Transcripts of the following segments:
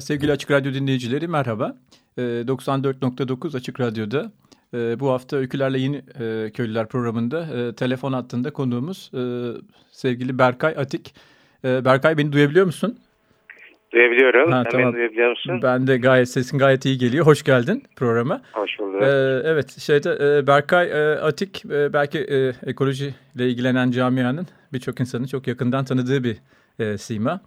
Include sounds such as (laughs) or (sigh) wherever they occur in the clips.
Sevgili Açık Radyo dinleyicileri merhaba. 94.9 ee, Açık Radyo'da e, bu hafta Öykülerle Yeni e, Köylüler programında e, telefon hattında konuğumuz sevgili Berkay Atik. Berkay beni duyabiliyor musun? Duyabiliyorum. Ha, tamam. beni duyabiliyor musun? Ben de gayet sesin gayet iyi geliyor. Hoş geldin programa. Hoş bulduk. Ee, evet şeyde e, Berkay e, Atik e, belki e, ekolojiyle ilgilenen camianın birçok insanın çok yakından tanıdığı bir e, sima.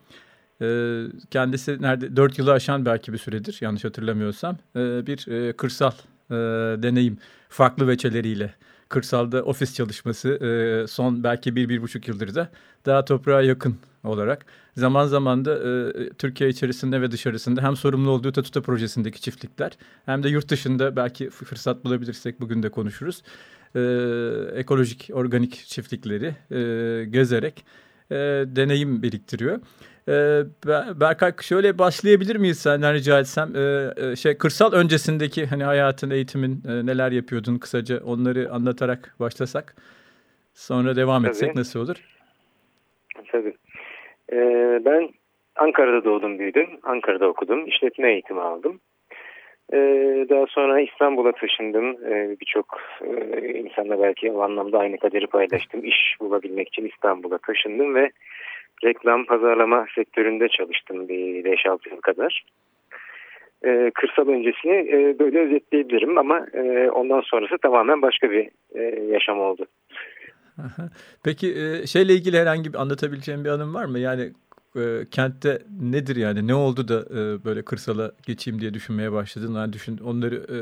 E, kendisi nerede 4 yılı aşan belki bir süredir yanlış hatırlamıyorsam e, bir e, kırsal e, deneyim farklı veçeleriyle kırsalda ofis çalışması e, son belki bir, bir buçuk yıldır da daha toprağa yakın olarak zaman zaman da Türkiye içerisinde ve dışarısında hem sorumlu olduğu Tatuta projesindeki çiftlikler hem de yurt dışında belki fırsat bulabilirsek bugün de konuşuruz. Ekolojik, organik çiftlikleri gezerek deneyim biriktiriyor. Ee, Berkay şöyle başlayabilir miyiz senden rica etsem? Ee, e, şey kırsal öncesindeki hani hayatın, eğitimin e, neler yapıyordun kısaca onları anlatarak başlasak. Sonra devam Tabii. etsek nasıl olur? Tabii. Ee, ben Ankara'da doğdum büyüdüm. Ankara'da okudum. İşletme eğitimi aldım. Ee, daha sonra İstanbul'a taşındım. Ee, Birçok e, insanla belki o anlamda aynı kaderi paylaştım. İş bulabilmek için İstanbul'a taşındım ve reklam pazarlama sektöründe çalıştım bir 5-6 yıl kadar. E, kırsal öncesini e, böyle özetleyebilirim ama e, ondan sonrası tamamen başka bir e, yaşam oldu. Peki e, şeyle ilgili herhangi bir anlatabileceğim bir anım var mı? Yani e, kentte nedir yani ne oldu da e, böyle kırsala geçeyim diye düşünmeye başladın? Yani düşün onları e,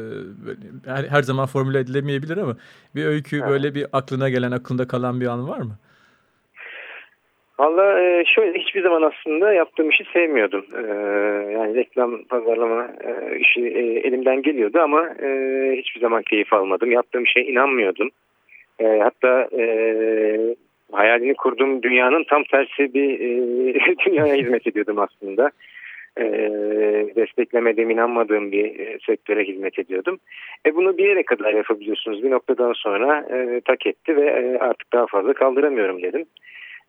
her, her zaman formüle edilemeyebilir ama bir öykü ha. böyle bir aklına gelen aklında kalan bir an var mı? Valla e, şöyle hiçbir zaman aslında yaptığım işi sevmiyordum. E, yani reklam pazarlama e, işi elimden geliyordu ama hiçbir zaman keyif almadım. Yaptığım şeye inanmıyordum. Hatta hayalini kurduğum dünyanın tam tersi bir (laughs) dünyaya hizmet ediyordum aslında. Desteklemediğim, inanmadığım bir sektöre hizmet ediyordum. E, bunu bir yere kadar yapabiliyorsunuz. Bir noktadan sonra e, tak etti ve artık daha fazla kaldıramıyorum dedim.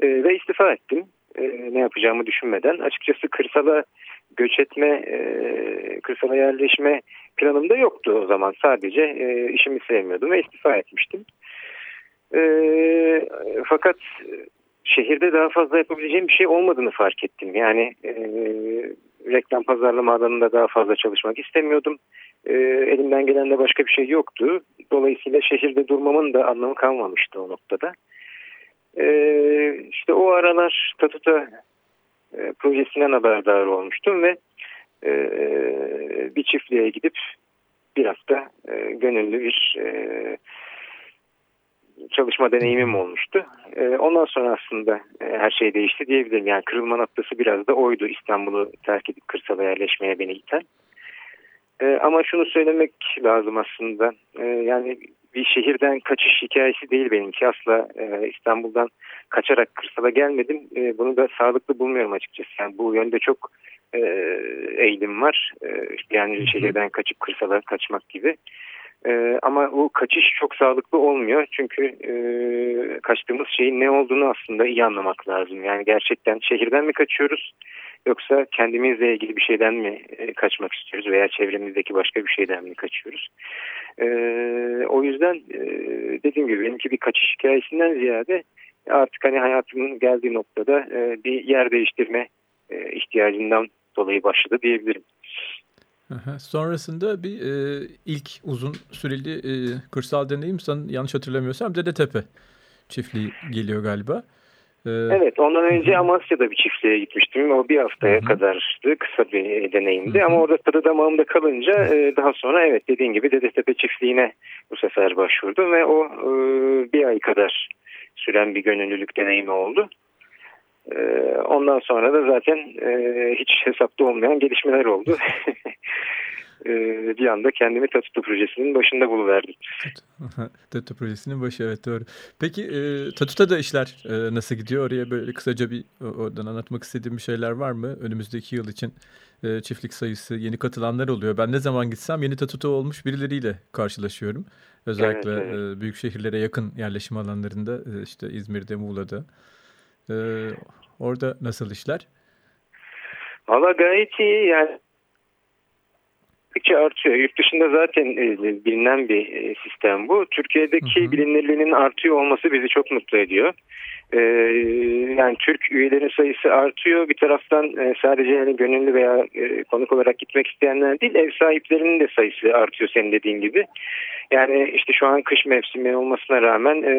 E, ve istifa ettim. E, ne yapacağımı düşünmeden. Açıkçası kırsala göç etme, e, kırsala yerleşme planımda yoktu o zaman. Sadece e, işimi sevmiyordum ve istifa etmiştim. E, fakat şehirde daha fazla yapabileceğim bir şey olmadığını fark ettim. Yani e, reklam pazarlama alanında daha fazla çalışmak istemiyordum. E, elimden gelen de başka bir şey yoktu. Dolayısıyla şehirde durmamın da anlamı kalmamıştı o noktada. E, işte o aralar Tatuta e, projesinden haberdar olmuştum ve e, bir çiftliğe gidip bir hafta e, gönüllü bir e, çalışma deneyimim olmuştu. E, ondan sonra aslında e, her şey değişti diyebilirim. Yani kırılma noktası biraz da oydu İstanbul'u terk edip kırsala yerleşmeye beni iten. E, ama şunu söylemek lazım aslında. E, yani bir şehirden kaçış hikayesi değil benimki. Asla e, İstanbul'dan kaçarak kırsala gelmedim. E, bunu da sağlıklı bulmuyorum açıkçası. Yani bu yönde çok e, eğilim var. E, yani şehirden kaçıp kırsala kaçmak gibi. E, ama bu kaçış çok sağlıklı olmuyor. Çünkü e, kaçtığımız şeyin ne olduğunu aslında iyi anlamak lazım. Yani gerçekten şehirden mi kaçıyoruz? Yoksa kendimizle ilgili bir şeyden mi e, kaçmak istiyoruz veya çevremizdeki başka bir şeyden mi kaçıyoruz? E, o yüzden e, dediğim gibi benimki bir kaçış hikayesinden ziyade artık hani hayatımın geldiği noktada e, bir yer değiştirme e, ihtiyacından dolayı başladı diyebilirim. Aha, sonrasında bir e, ilk uzun süreli e, kırsal deneyim sanırım yanlış hatırlamıyorsam Dedetepe çiftliği geliyor galiba. Ee, evet ondan önce Amasya'da bir çiftliğe gitmiştim. O bir haftaya Hı. kadardı. Kısa bir deneyimdi. Hı. Ama orada tadı damağımda kalınca e, daha sonra evet dediğin gibi Dedetepe çiftliğine bu sefer başvurdum. Ve o e, bir ay kadar süren bir gönüllülük deneyimi oldu. E, ondan sonra da zaten hiç hesapta olmayan gelişmeler oldu. (laughs) e, bir anda kendimi Tatuto projesinin başında buluverdim. (laughs) Tatuto projesinin başı evet doğru. Peki e, Tatuto'da işler e, nasıl gidiyor? Oraya böyle kısaca bir oradan anlatmak istediğim bir şeyler var mı? Önümüzdeki yıl için e, çiftlik sayısı yeni katılanlar oluyor. Ben ne zaman gitsem yeni Tatuto olmuş birileriyle karşılaşıyorum. Özellikle evet, evet. E, büyük şehirlere yakın yerleşim alanlarında e, işte İzmir'de, Muğla'da. E, orada nasıl işler? Valla gayet iyi yani gittikçe artıyor. Yurt dışında zaten e, bilinen bir e, sistem bu. Türkiye'deki hı hı. bilinirliğinin artıyor olması bizi çok mutlu ediyor. E, yani Türk üyelerin sayısı artıyor. Bir taraftan e, sadece yani gönüllü veya e, konuk olarak gitmek isteyenler değil, ev sahiplerinin de sayısı artıyor senin dediğin gibi. Yani işte şu an kış mevsimi olmasına rağmen e,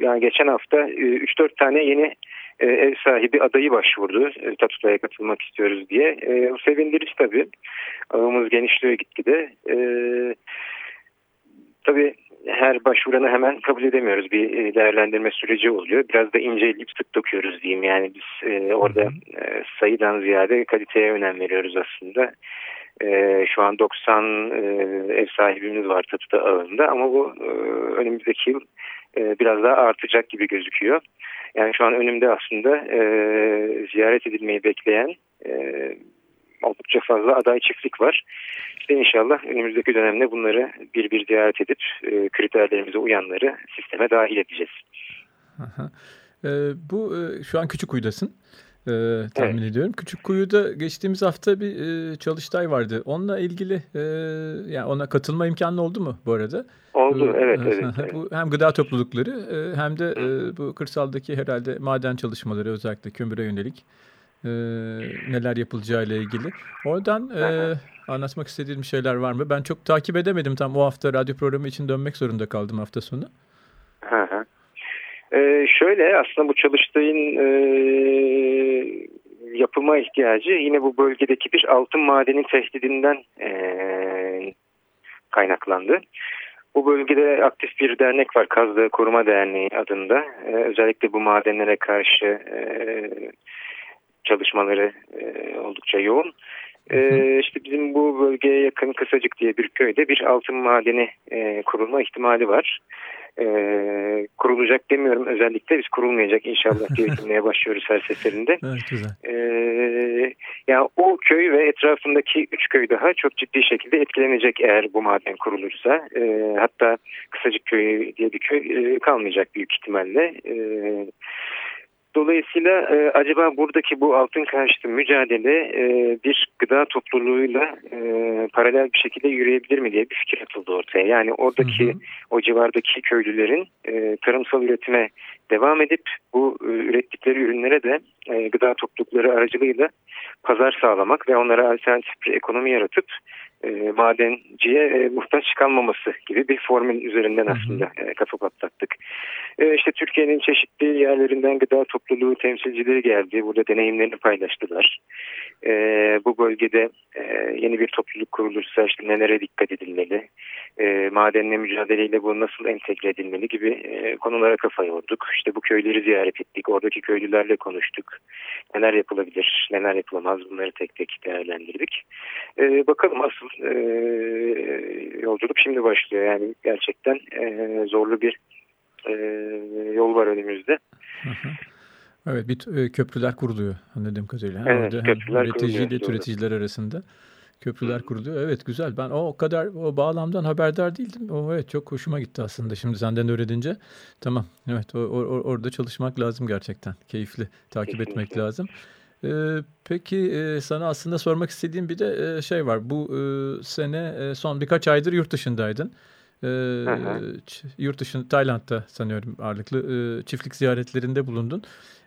yani geçen hafta e, 3-4 tane yeni e, ev sahibi adayı başvurdu. E, Tatuta'ya katılmak istiyoruz diye. E, o sevindirici tabii. Ağımız genişliyor gitgide. E, tabii her başvuranı hemen kabul edemiyoruz. Bir e, değerlendirme süreci oluyor. Biraz da inceleyip sık dokuyoruz diyeyim. Yani biz e, orada e, sayıdan ziyade kaliteye önem veriyoruz aslında. E, şu an 90 e, ev sahibimiz var Tatuta ağında ama bu e, önümüzdeki yıl e, biraz daha artacak gibi gözüküyor. Yani şu an önümde aslında e, ziyaret edilmeyi bekleyen e, oldukça fazla aday çiftlik var. İşte inşallah önümüzdeki dönemde bunları bir bir ziyaret edip e, kriterlerimize uyanları sisteme dahil edeceğiz. Aha. E, bu e, şu an küçük uydasın e, tahmin evet. ediyorum. Küçük Kuyu'da geçtiğimiz hafta bir e, çalıştay vardı. Onunla ilgili e, yani ona katılma imkanı oldu mu bu arada? Oldu, evet, evet. evet. Bu hem gıda toplulukları e, hem de e, bu kırsaldaki herhalde maden çalışmaları özellikle kömüre yönelik e, neler yapılacağı ile ilgili. Oradan e, anlatmak istediğim şeyler var mı? Ben çok takip edemedim tam o hafta radyo programı için dönmek zorunda kaldım hafta sonu. Hı hı. Ee, şöyle aslında bu çalıştayın e, yapılma ihtiyacı yine bu bölgedeki bir altın madenin tehdidinden e, kaynaklandı. Bu bölgede aktif bir dernek var Kazdığı Koruma Derneği adında. E, özellikle bu madenlere karşı e, çalışmaları e, oldukça yoğun. Ee, işte bizim bu bölgeye yakın Kısacık diye bir köyde bir altın madeni e, kurulma ihtimali var e, kurulacak demiyorum özellikle biz kurulmayacak inşallah (laughs) diye düşünmeye başlıyoruz her seferinde. Evet, güzel. E, yani o köy ve etrafındaki üç köy daha çok ciddi şekilde etkilenecek eğer bu maden kurulursa. E, hatta Kısacık Köyü diye bir köy e, kalmayacak büyük ihtimalle. E, Dolayısıyla e, acaba buradaki bu altın karşıtı mücadele e, bir gıda topluluğuyla e, paralel bir şekilde yürüyebilir mi diye bir fikir atıldı ortaya. Yani oradaki hı hı. o civardaki köylülerin e, tarımsal üretime devam edip bu e, ürettikleri ürünlere de e, gıda toplulukları aracılığıyla pazar sağlamak ve onlara alternatif bir ekonomi yaratıp e, madenciye e, muhtaç kalmaması gibi bir formül üzerinden aslında e, kafa patlattık. E, işte Türkiye'nin çeşitli yerlerinden gıda topluluğu temsilcileri geldi. Burada deneyimlerini paylaştılar. E, bu bölgede e, yeni bir topluluk kurulursa işte nelere dikkat edilmeli, e, madenle mücadeleyle bu nasıl entegre edilmeli gibi e, konulara kafa yorduk. İşte bu köyleri ziyaret ettik, oradaki köylülerle konuştuk. Neler yapılabilir, neler yapılamaz bunları tek tek değerlendirdik. E, bakalım asıl e, yolculuk şimdi başlıyor. Yani gerçekten e, zorlu bir e, yol var önümüzde. Evet bir e, köprüler kuruluyor anladığım kadarıyla. Evet, Orada köprüler üreticiyle türeticiler arasında köprüler kuruluyor. Evet güzel. Ben o kadar o bağlamdan haberdar değildim. O evet çok hoşuma gitti aslında. Şimdi senden öğrenince tamam. Evet o, o, orada çalışmak lazım gerçekten. Keyifli takip etmek lazım. Ee, peki e, sana aslında sormak istediğim bir de e, şey var. Bu e, sene e, son birkaç aydır yurt dışındaydın. E, yurt dışında Tayland'da sanıyorum ağırlıklı e, çiftlik ziyaretlerinde bulundun.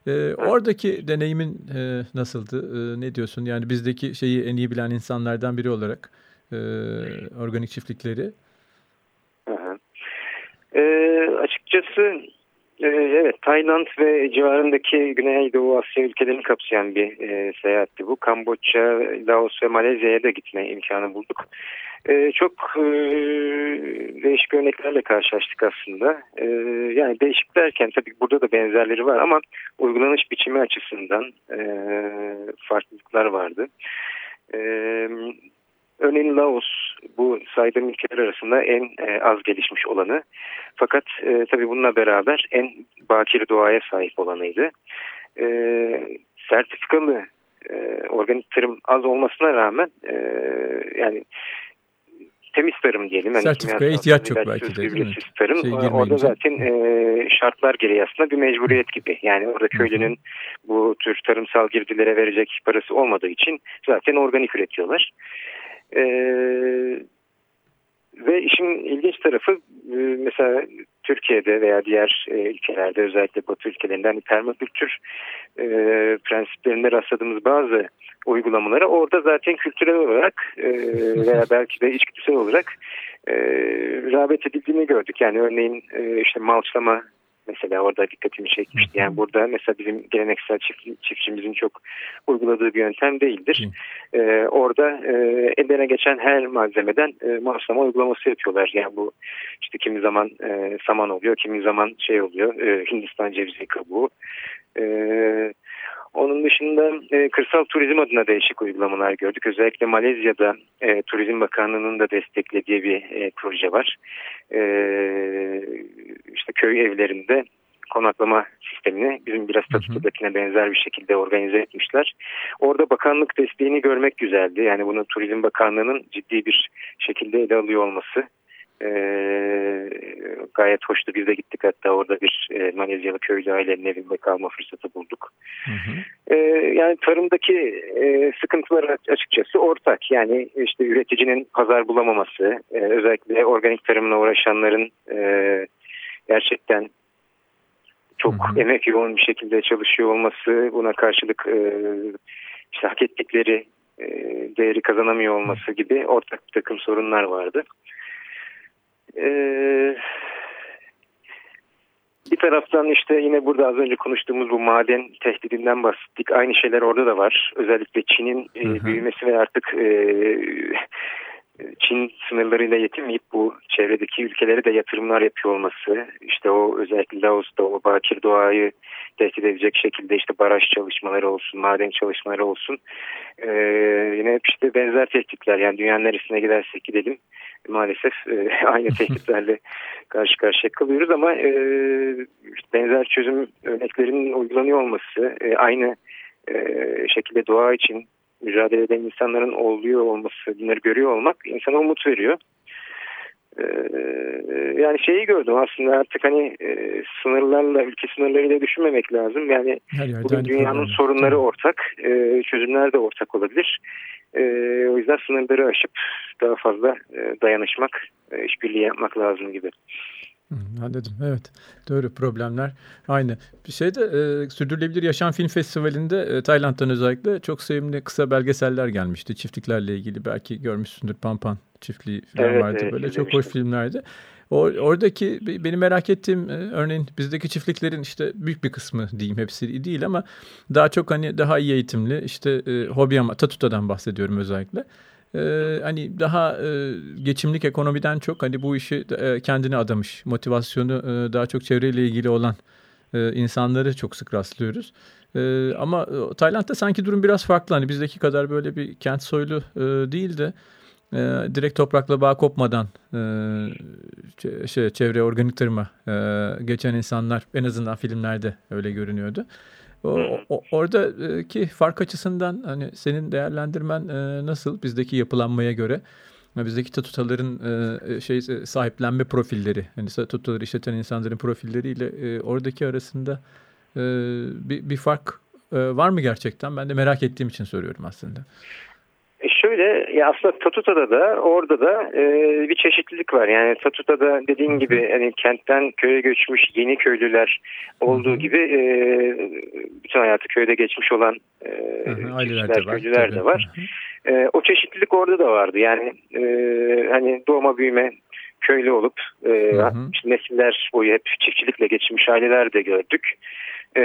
E, oradaki deneyimin e, nasıldı? E, ne diyorsun? Yani bizdeki şeyi en iyi bilen insanlardan biri olarak e, organik çiftlikleri. E, açıkçası e, evet Tayland ve civarındaki Güneydoğu Asya ülkelerini kapsayan bir e, seyahatti bu. Kamboçya, Laos ve Malezya'ya da gitme imkanı bulduk. E, çok e, değişik örneklerle karşılaştık aslında. E, yani değişik derken tabii burada da benzerleri var ama uygulanış biçimi açısından e, farklılıklar vardı. E, örneğin Laos saydığım ülkeler arasında en e, az gelişmiş olanı. Fakat e, tabii bununla beraber en bakir doğaya sahip olanıydı. E, sertifikalı e, organik tarım az olmasına rağmen e, yani temiz tarım diyelim. Yani Sertifikaya ihtiyaç çok belki de değil mi? Tarım. Şey orada zaten e, şartlar gereği aslında bir mecburiyet gibi. Yani orada köylünün bu tür tarımsal girdilere verecek parası olmadığı için zaten organik üretiyorlar. E, ve işin ilginç tarafı e, mesela Türkiye'de veya diğer e, ülkelerde özellikle Batı ülkelerinde hani permakültür e, rastladığımız bazı uygulamaları orada zaten kültürel olarak e, (laughs) veya belki de içgüdüsel olarak e, rağbet edildiğini gördük. Yani örneğin e, işte malçlama mesela orada dikkatimi çekmişti. Yani burada mesela bizim geleneksel çift, çiftçimizin çok uyguladığı bir yöntem değildir. Ee, orada e, ellerine geçen her malzemeden e, maaşlama uygulaması yapıyorlar. Yani bu işte kimi zaman e, saman oluyor, kimi zaman şey oluyor, e, Hindistan cevizi kabuğu. E, onun dışında e, kırsal turizm adına değişik uygulamalar gördük. Özellikle Malezya'da e, Turizm Bakanlığı'nın da desteklediği bir e, proje var. E, işte köy evlerinde konaklama sistemini bizim biraz statüdekine benzer bir şekilde organize etmişler. Orada bakanlık desteğini görmek güzeldi. Yani bunu Turizm Bakanlığı'nın ciddi bir şekilde ele alıyor olması e, gayet hoştu. Biz de gittik hatta orada bir e, Malezyalı köylü ailenin evinde kalma fırsatı bulduk. Hı hı. E, yani tarımdaki e, sıkıntılar açıkçası ortak. Yani işte üreticinin pazar bulamaması, e, özellikle organik tarımla uğraşanların e, gerçekten çok hı hı. emek yoğun bir şekilde çalışıyor olması, buna karşılık e, işte hak ettikleri e, değeri kazanamıyor olması gibi ortak bir takım sorunlar vardı. Ee, bir taraftan işte yine burada az önce konuştuğumuz bu maden tehdidinden bahsettik. Aynı şeyler orada da var. Özellikle Çin'in e, büyümesi ve artık e, Çin sınırlarıyla yetinmeyip bu çevredeki ülkelere de yatırımlar yapıyor olması, işte o özellikle Laos'ta o bakir doğayı tehdit edecek şekilde işte baraj çalışmaları olsun, maden çalışmaları olsun. Ee, yine hep işte benzer tehditler yani dünyanın neresine gidersek gidelim maalesef e, (laughs) aynı (laughs) tehditlerle karşı karşıya kalıyoruz ama e, benzer çözüm örneklerinin uygulanıyor olması, e, aynı e, şekilde doğa için mücadele eden insanların oluyor olması, bunları görüyor olmak insana umut veriyor. Ee, yani şeyi gördüm aslında artık hani e, sınırlarla, ülke sınırlarıyla düşünmemek lazım. Yani bugün dünyanın problem. sorunları ortak, e, çözümler de ortak olabilir. E, o yüzden sınırları aşıp daha fazla dayanışmak, işbirliği yapmak lazım gibi. Anladım. Evet. Doğru problemler aynı. Bir şey de e, Sürdürülebilir Yaşam Film Festivali'nde e, Tayland'dan özellikle çok sevimli kısa belgeseller gelmişti. Çiftliklerle ilgili belki görmüşsündür. Pampan çiftliği falan evet, vardı. Evet, Böyle çok hoş filmlerdi. O, oradaki benim merak ettiğim e, örneğin bizdeki çiftliklerin işte büyük bir kısmı diyeyim hepsi değil ama daha çok hani daha iyi eğitimli işte e, hobi ama tatutadan bahsediyorum özellikle e, hani daha e, geçimlik ekonomiden çok hani bu işi e, kendine adamış, motivasyonu e, daha çok çevreyle ilgili olan e, insanları çok sık rastlıyoruz. E, ama e, Tayland'da sanki durum biraz farklı. Hani bizdeki kadar böyle bir kent soylu e, değil de e, direkt toprakla bağ kopmadan e, şey, çevre organik tırma e, geçen insanlar en azından filmlerde öyle görünüyordu. O, o, oradaki fark açısından hani senin değerlendirmen e, nasıl bizdeki yapılanmaya göre? Bizdeki tatutaların e, şey sahiplenme profilleri, hani tatutaları işleten insanların profilleriyle e, oradaki arasında e, bir, bir fark e, var mı gerçekten? Ben de merak ettiğim için soruyorum aslında. E şöyle ya aslında Tatuta'da da orada da e, bir çeşitlilik var. Yani Tatuta'da dediğin gibi hani kentten köye göçmüş yeni köylüler olduğu gibi e, bütün hayatı köyde geçmiş olan e, kişiler, köylüler de var. E, o çeşitlilik orada da vardı. Yani e, hani doğma büyüme köylü olup e, hı hı. nesiller boyu hep çiftçilikle geçmiş aileler de gördük e,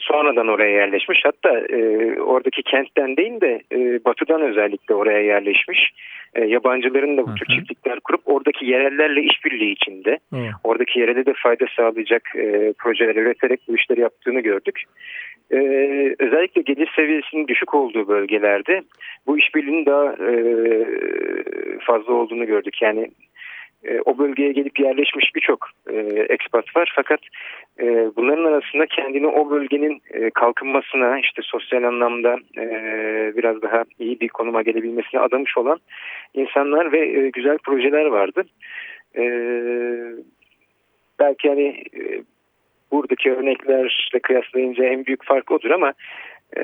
sonradan oraya yerleşmiş. Hatta e, oradaki kentten değil de e, batıdan özellikle oraya yerleşmiş. E, yabancıların da bu tür çiftlikler kurup oradaki yerellerle işbirliği içinde Hı. oradaki yerele de fayda sağlayacak e, projeler üreterek bu işleri yaptığını gördük. Ee, özellikle gelir seviyesinin düşük olduğu bölgelerde bu işbirliğinin daha e, fazla olduğunu gördük. Yani e, o bölgeye gelip yerleşmiş birçok e, ekspat var fakat e, bunların arasında kendini o bölgenin e, kalkınmasına işte sosyal anlamda e, biraz daha iyi bir konuma gelebilmesine adamış olan insanlar ve e, güzel projeler vardı. E, belki hani e, buradaki örneklerle kıyaslayınca en büyük fark odur ama e,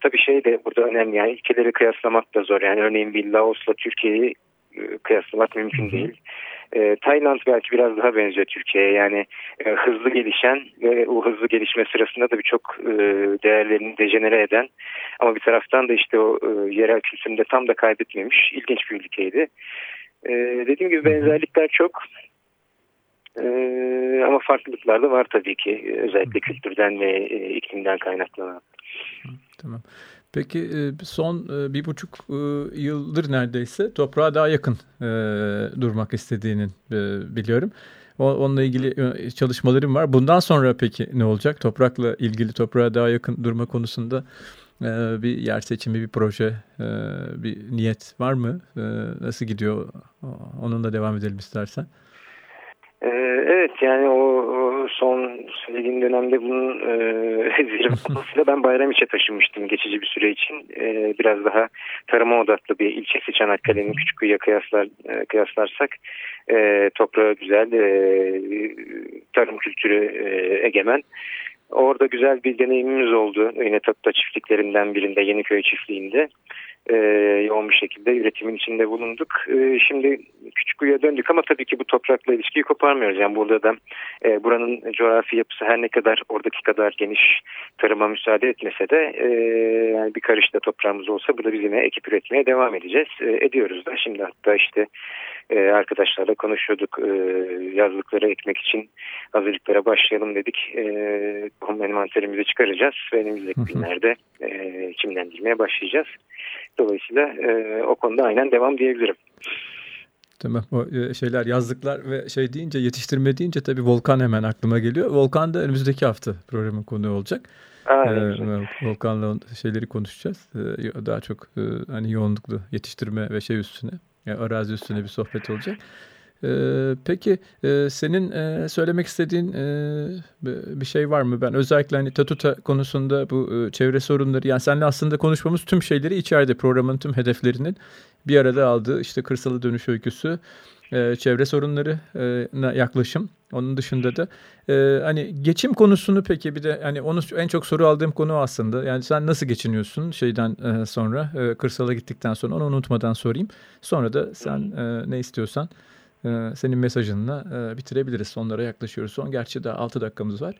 tabii şey de burada önemli yani ülkeleri kıyaslamak da zor. Yani örneğin bir Laos'la Türkiye'yi kıyaslamak mümkün değil. E, Tayland belki biraz daha benziyor Türkiye'ye yani e, hızlı gelişen ve o hızlı gelişme sırasında da birçok e, değerlerini dejenere eden ama bir taraftan da işte o e, yerel kültürünü de tam da kaybetmemiş ilginç bir ülkeydi. E, dediğim gibi benzerlikler çok ee, ama farklılıklar da var tabii ki özellikle kültürden ve e, iklimden kaynaklanan. Tamam. Peki e, son e, bir buçuk e, yıldır neredeyse toprağa daha yakın durmak istediğini biliyorum. Onunla ilgili çalışmalarım var. Bundan sonra peki ne olacak? Toprakla ilgili toprağa daha yakın durma konusunda bir yer seçimi, bir proje, bir niyet var mı? Nasıl gidiyor? Onunla devam edelim istersen. Evet yani o, son söylediğim dönemde bunun e, (laughs) zirve (laughs) ben Bayramiç'e taşınmıştım geçici bir süre için. E, biraz daha tarıma odaklı bir ilçesi Çanakkale'nin küçük kıyıya kıyaslar, e, kıyaslarsak e, toprağı güzel, e, tarım kültürü e, egemen. Orada güzel bir deneyimimiz oldu. Yine Tatta çiftliklerinden birinde Yeniköy çiftliğinde e, yoğun bir şekilde üretimin içinde bulunduk. E, şimdi Küçükkuyu'ya döndük ama tabii ki bu toprakla ilişkiyi koparmıyoruz. Yani burada da e, buranın coğrafi yapısı her ne kadar oradaki kadar geniş tarıma müsaade etmese de e, yani bir karış da toprağımız olsa burada biz yine ekip üretmeye devam edeceğiz. E, ediyoruz da şimdi hatta işte e, arkadaşlarla konuşuyorduk. E, yazlıkları ekmek için hazırlıklara başlayalım dedik. E, tohum envanterimizi çıkaracağız ve önümüzdeki günlerde e, çimlendirmeye başlayacağız. Dolayısıyla e, o konuda aynen devam diyebilirim. Tamam o e, şeyler yazlıklar ve şey deyince yetiştirme deyince tabii Volkan hemen aklıma geliyor. Volkan da önümüzdeki hafta programın konu olacak. Aa, ee, Volkan'la şeyleri konuşacağız. Ee, daha çok e, hani yoğunluklu yetiştirme ve şey üstüne, yani arazi üstüne bir sohbet olacak. Ee, peki e, senin e, söylemek istediğin e, bir şey var mı? Ben özellikle hani Tatuta konusunda bu çevre sorunları yani seninle aslında konuşmamız tüm şeyleri içeride programın tüm hedeflerinin bir arada aldığı işte kırsala dönüş öyküsü, çevre sorunlarına yaklaşım. Onun dışında da hani geçim konusunu peki bir de hani onu en çok soru aldığım konu aslında. Yani sen nasıl geçiniyorsun şeyden sonra kırsala gittikten sonra onu unutmadan sorayım. Sonra da sen ne istiyorsan senin mesajınla e, bitirebiliriz. Sonlara yaklaşıyoruz. Son gerçi daha 6 dakikamız var.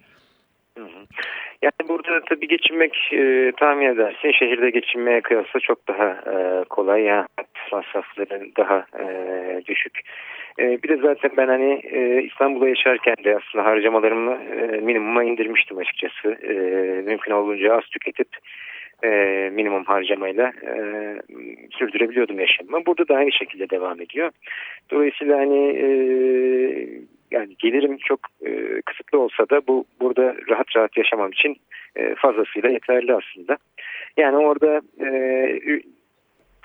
Yani burada tabii geçinmek e, tahmin edersin şehirde geçinmeye kıyasla çok daha e, kolay. Yani masrafları daha e, düşük. E, bir de zaten ben hani e, İstanbul'da yaşarken de aslında harcamalarımı e, minimuma indirmiştim açıkçası. E, mümkün olduğunca az tüketip e, minimum harcamayla e, sürdürebiliyordum yaşamımı. Burada da aynı şekilde devam ediyor. Dolayısıyla hani e, yani gelirim çok e, kısıtlı olsa da bu burada rahat rahat yaşamam için e, fazlasıyla yeterli aslında. Yani orada e,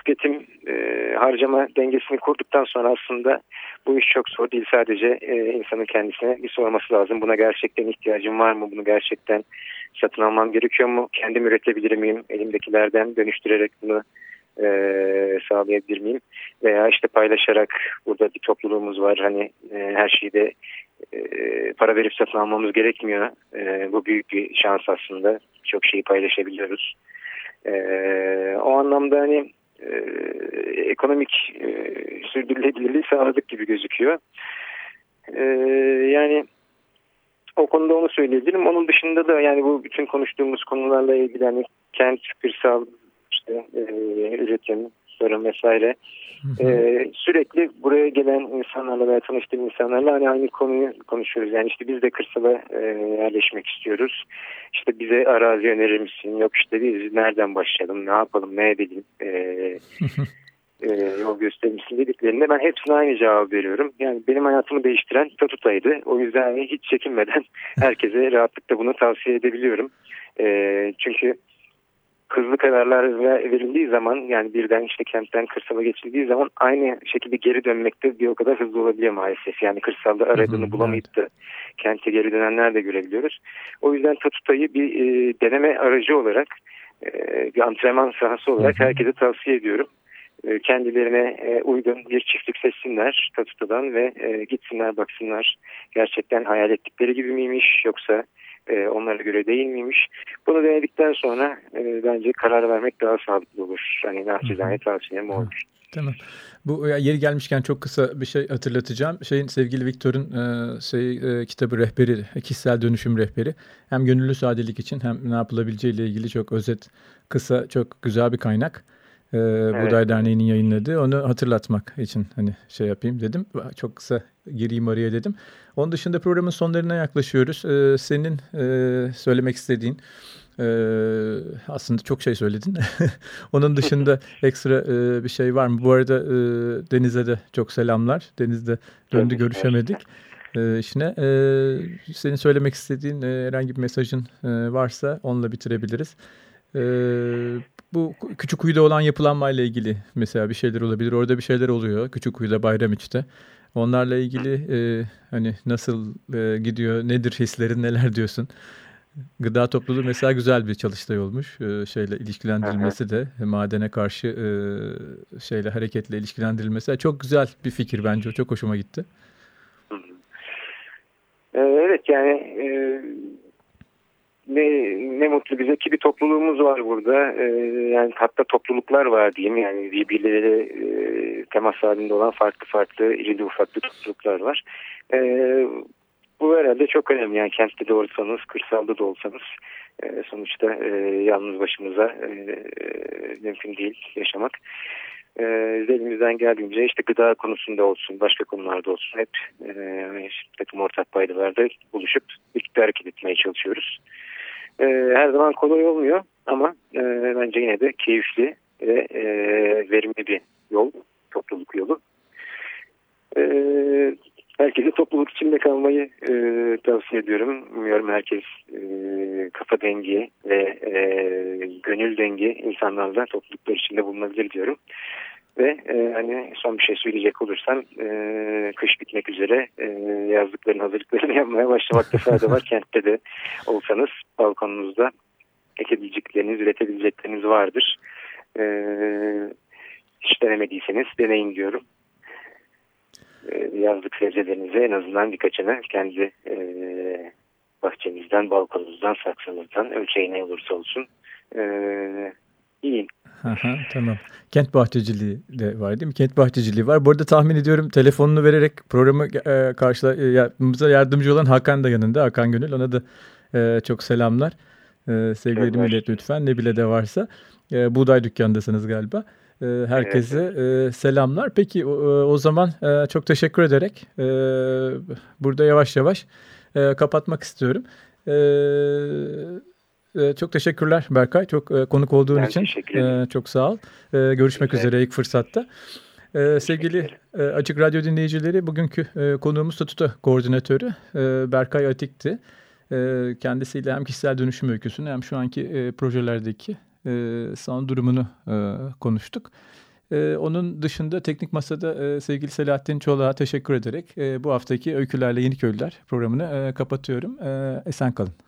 tüketim e, harcama dengesini kurduktan sonra aslında bu iş çok zor değil. Sadece e, insanın kendisine bir sorması lazım. Buna gerçekten ihtiyacım var mı? Bunu gerçekten satın almam gerekiyor mu? Kendim üretebilir miyim? Elimdekilerden dönüştürerek bunu e, sağlayabilir miyim? Veya işte paylaşarak burada bir topluluğumuz var. Hani e, her şeyi de e, para verip satın almamız gerekmiyor. E, bu büyük bir şans aslında. Çok şeyi paylaşabiliyoruz. E, o anlamda hani e, ekonomik e, sürdürülebilirliği sağladık gibi gözüküyor. E, yani o konuda onu söyleyebilirim. Onun dışında da yani bu bütün konuştuğumuz konularla ilgili hani kent kırsal işte e, üretim, tarım vesaire hı hı. E, sürekli buraya gelen insanlarla veya tanıştığım insanlarla hani aynı konuyu konuşuyoruz. Yani işte biz de kırsala e, yerleşmek istiyoruz. İşte bize arazi önerir misin? Yok işte biz nereden başlayalım, ne yapalım, ne edelim? E, (laughs) e, yol göstermişsin dediklerinde ben hepsine aynı cevap veriyorum. Yani benim hayatımı değiştiren statutaydı. O yüzden hiç çekinmeden (laughs) herkese rahatlıkla bunu tavsiye edebiliyorum. E, çünkü hızlı kararlar verildiği zaman yani birden işte kentten kırsala geçildiği zaman aynı şekilde geri dönmekte bir o kadar hızlı olabiliyor maalesef. Yani kırsalda aradığını hı hı, bulamayıp da kente geri dönenler de görebiliyoruz. O yüzden Tatuta'yı bir e, deneme aracı olarak e, bir antrenman sahası olarak hı hı. herkese tavsiye ediyorum. E, kendilerine e, uygun bir çiftlik seçsinler Tatuta'dan ve e, gitsinler baksınlar gerçekten hayal ettikleri gibi miymiş yoksa e, onlara göre değil miymiş? Bunu denedikten sonra e, bence karar vermek daha sağlıklı olur. Yani naçizane tavsiyem olur. Tamam. Bu yeri gelmişken çok kısa bir şey hatırlatacağım. Şeyin sevgili Viktor'un e, şey e, kitabı rehberi, kişisel dönüşüm rehberi. Hem gönüllü sadelik için hem ne yapılabileceği ile ilgili çok özet, kısa, çok güzel bir kaynak e, evet. Buğday Derneği'nin yayınladığı. Onu hatırlatmak için hani şey yapayım dedim. Çok kısa gireyim araya dedim. Onun dışında programın sonlarına yaklaşıyoruz. E, senin e, söylemek istediğin e, aslında çok şey söyledin. (laughs) Onun dışında (laughs) ekstra e, bir şey var mı? Bu arada e, Deniz'e de çok selamlar. Deniz'de döndü görüşemedik e, işine. E, senin söylemek istediğin e, herhangi bir mesajın e, varsa onunla bitirebiliriz. E, bu küçük kuyuda olan yapılanmayla ilgili mesela bir şeyler olabilir. Orada bir şeyler oluyor. Küçük kuyuda bayram içte. Onlarla ilgili e, hani nasıl e, gidiyor, nedir hislerin, neler diyorsun? Gıda topluluğu mesela güzel bir çalıştay olmuş. E, şeyle ilişkilendirilmesi de madene karşı e, şeyle hareketle ilişkilendirilmesi çok güzel bir fikir bence. Çok hoşuma gitti. E, evet yani e, ne, ne mutlu bize ki bir topluluğumuz var burada. Ee, yani hatta topluluklar var diyeyim. Yani birbirleriyle e, temas halinde olan farklı farklı irili ufaklı topluluklar var. Ee, bu herhalde çok önemli. Yani kentte de olsanız, kırsalda da olsanız e, sonuçta e, yalnız başımıza e, mümkün değil yaşamak. E, elimizden geldiğince işte gıda konusunda olsun, başka konularda olsun hep e, işte, takım ortak paydalarda buluşup birlikte hareket etmeye çalışıyoruz. E, her zaman kolay olmuyor ama e, bence yine de keyifli ve e, verimli bir yol, topluluk yolu. E, herkese topluluk içinde kalmayı e, tavsiye ediyorum. Umuyorum herkes e, kafa dengi ve e, gönül dengi insanlarla topluluklar içinde bulunabilir diyorum. Ve e, hani son bir şey söyleyecek olursam e, kış bitmek üzere e, yazlıkların hazırlıklarını (laughs) yapmaya başlamakta fayda var. Kentte de olsanız balkonunuzda ekebilecekleriniz, üretebilecekleriniz vardır. E, hiç denemediyseniz deneyin diyorum. E, yazlık sebzelerinize en azından birkaçını kendi e, bahçenizden, balkonunuzdan, saksınızdan ölçeği ne olursa olsun e, yiyin. Aha, tamam. Kent bahçeciliği de var değil mi? Kent bahçeciliği var. Bu arada tahmin ediyorum telefonunu vererek programı e, karşılamamıza yardımcı olan Hakan da yanında. Hakan Gönül. Ona da e, çok selamlar. E, sevgili millet lütfen ne bile de varsa. E, buğday dükkandasınız galiba. E, herkese evet. e, selamlar. Peki o, o zaman e, çok teşekkür ederek e, burada yavaş yavaş e, kapatmak istiyorum. E, ee, çok teşekkürler Berkay. Çok e, konuk olduğun ben için. Ee, çok sağ ol. Ee, görüşmek evet. üzere ilk fırsatta. sevgili e, Açık Radyo dinleyicileri bugünkü e, konuğumuz Statuta Koordinatörü Berkay Atik'ti. kendisiyle hem kişisel dönüşüm öyküsünü hem şu anki projelerdeki son durumunu konuştuk. onun dışında teknik masada sevgili Selahattin Çolak'a teşekkür ederek bu haftaki Öykülerle Yeni Köylüler programını kapatıyorum. esen kalın.